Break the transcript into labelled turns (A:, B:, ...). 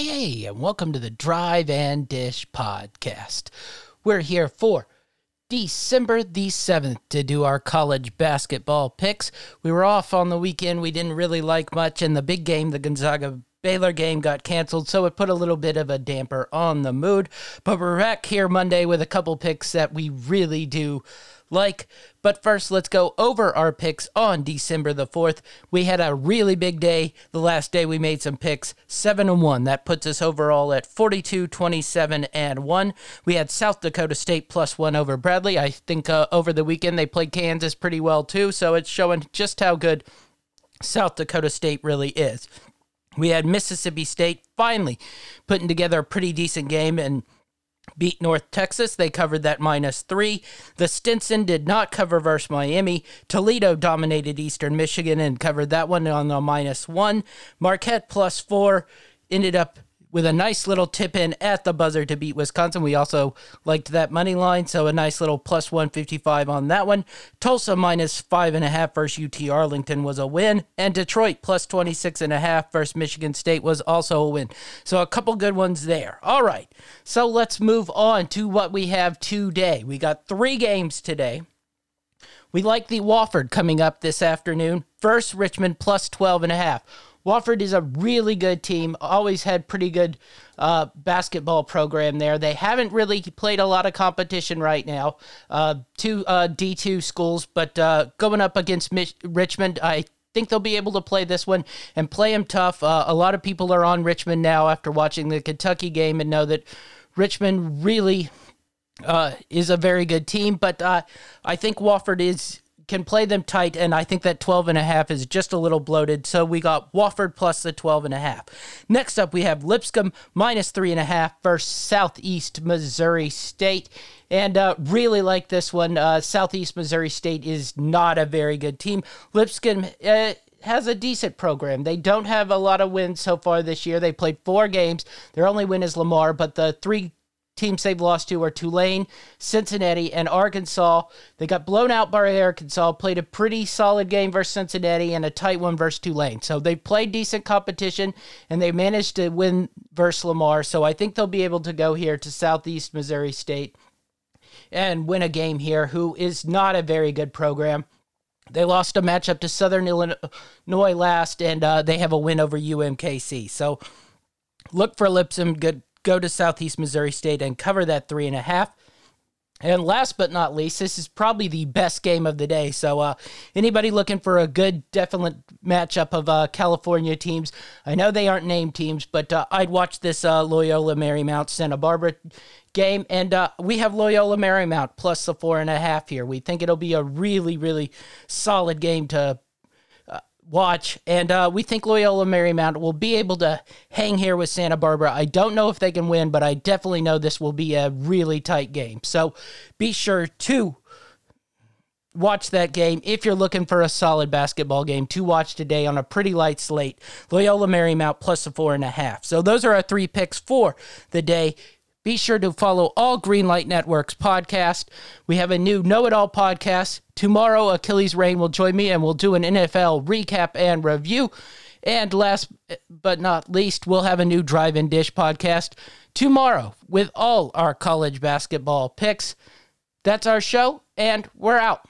A: Hey, and welcome to the Drive and Dish podcast. We're here for December the 7th to do our college basketball picks. We were off on the weekend. We didn't really like much, and the big game, the Gonzaga Baylor game got canceled, so it put a little bit of a damper on the mood. But we're back here Monday with a couple picks that we really do like. But first, let's go over our picks on December the 4th. We had a really big day. The last day we made some picks 7 and 1. That puts us overall at 42, 27, and 1. We had South Dakota State plus 1 over Bradley. I think uh, over the weekend they played Kansas pretty well too, so it's showing just how good South Dakota State really is. We had Mississippi State finally putting together a pretty decent game and beat North Texas. They covered that minus three. The Stetson did not cover versus Miami. Toledo dominated Eastern Michigan and covered that one on the minus one. Marquette plus four ended up with a nice little tip in at the buzzer to beat Wisconsin. We also liked that money line, so a nice little plus 155 on that one. Tulsa minus five and a half versus UT Arlington was a win, and Detroit plus 26 and a half versus Michigan State was also a win. So a couple good ones there. All right, so let's move on to what we have today. We got three games today. We like the Wofford coming up this afternoon. First, Richmond plus 12 and a half. Wofford is a really good team. Always had pretty good uh, basketball program there. They haven't really played a lot of competition right now. Uh, two uh, D2 schools, but uh, going up against Mich- Richmond, I think they'll be able to play this one and play them tough. Uh, a lot of people are on Richmond now after watching the Kentucky game and know that Richmond really uh, is a very good team. But I think Wofford is can play them tight, and I think that 12 and a half is just a little bloated. So we got Wofford plus the 12 and a half. Next up, we have Lipscomb minus three and a half versus Southeast Missouri State. And uh, really like this one. Uh, Southeast Missouri State is not a very good team. Lipscomb. Uh, has a decent program. They don't have a lot of wins so far this year. They played four games. Their only win is Lamar, but the three teams they've lost to are Tulane, Cincinnati, and Arkansas. They got blown out by Arkansas, played a pretty solid game versus Cincinnati and a tight one versus Tulane. So they played decent competition and they managed to win versus Lamar. So I think they'll be able to go here to Southeast Missouri State and win a game here, who is not a very good program. They lost a matchup to Southern Illinois last, and uh, they have a win over UMKC. So look for Lipscomb. Good go to Southeast Missouri State and cover that three and a half. And last but not least, this is probably the best game of the day. So, uh, anybody looking for a good, definite matchup of uh, California teams, I know they aren't named teams, but uh, I'd watch this uh, Loyola Marymount Santa Barbara game. And uh, we have Loyola Marymount plus the four and a half here. We think it'll be a really, really solid game to watch. And uh, we think Loyola Marymount will be able to hang here with Santa Barbara. I don't know if they can win, but I definitely know this will be a really tight game. So be sure to watch that game if you're looking for a solid basketball game to watch today on a pretty light slate. Loyola Marymount plus a four and a half. So those are our three picks for the day. Be sure to follow all Greenlight Networks podcast. We have a new Know It All podcast. Tomorrow, Achilles Rain will join me and we'll do an NFL recap and review. And last but not least, we'll have a new Drive and Dish podcast tomorrow with all our college basketball picks. That's our show, and we're out.